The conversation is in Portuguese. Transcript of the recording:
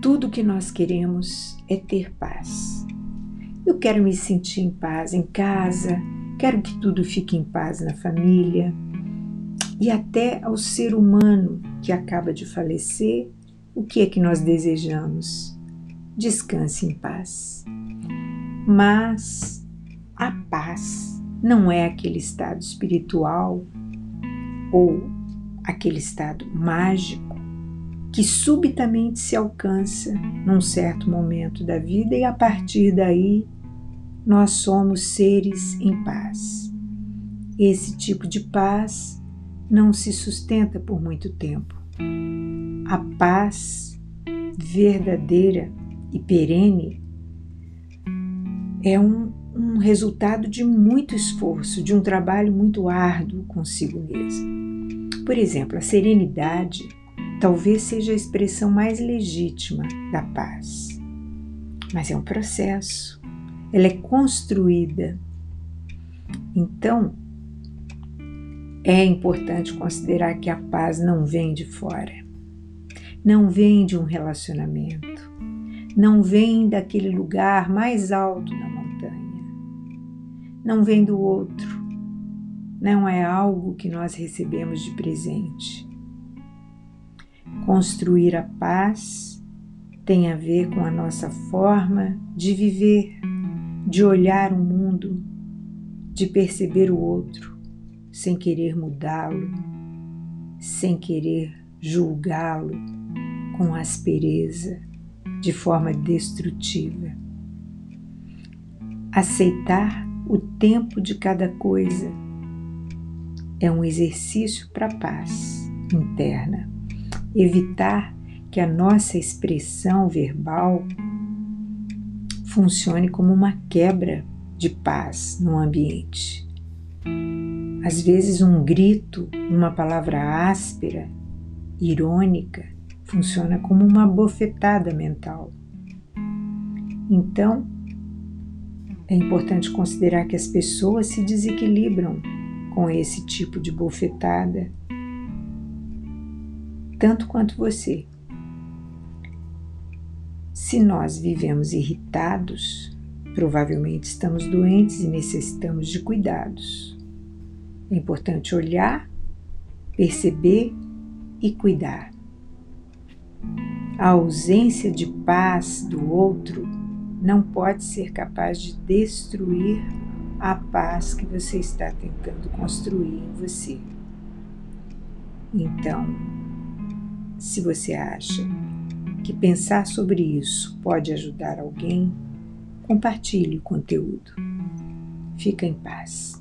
Tudo que nós queremos é ter paz. Eu quero me sentir em paz em casa, quero que tudo fique em paz na família e até ao ser humano que acaba de falecer, o que é que nós desejamos? Descanse em paz. Mas a paz não é aquele estado espiritual ou aquele estado mágico que subitamente se alcança num certo momento da vida e a partir daí nós somos seres em paz. Esse tipo de paz não se sustenta por muito tempo. A paz verdadeira e perene é um, um resultado de muito esforço, de um trabalho muito árduo consigo mesmo. Por exemplo, a serenidade talvez seja a expressão mais legítima da paz. Mas é um processo, ela é construída. Então, é importante considerar que a paz não vem de fora, não vem de um relacionamento, não vem daquele lugar mais alto da montanha, não vem do outro, não é algo que nós recebemos de presente Construir a paz tem a ver com a nossa forma de viver, de olhar o mundo, de perceber o outro sem querer mudá-lo, sem querer julgá-lo com aspereza, de forma destrutiva. Aceitar o tempo de cada coisa é um exercício para a paz interna evitar que a nossa expressão verbal funcione como uma quebra de paz no ambiente. Às vezes, um grito, uma palavra áspera, irônica, funciona como uma bofetada mental. Então, é importante considerar que as pessoas se desequilibram com esse tipo de bofetada tanto quanto você. Se nós vivemos irritados, provavelmente estamos doentes e necessitamos de cuidados. É importante olhar, perceber e cuidar. A ausência de paz do outro não pode ser capaz de destruir a paz que você está tentando construir em você. Então, se você acha que pensar sobre isso pode ajudar alguém, compartilhe o conteúdo. Fica em paz.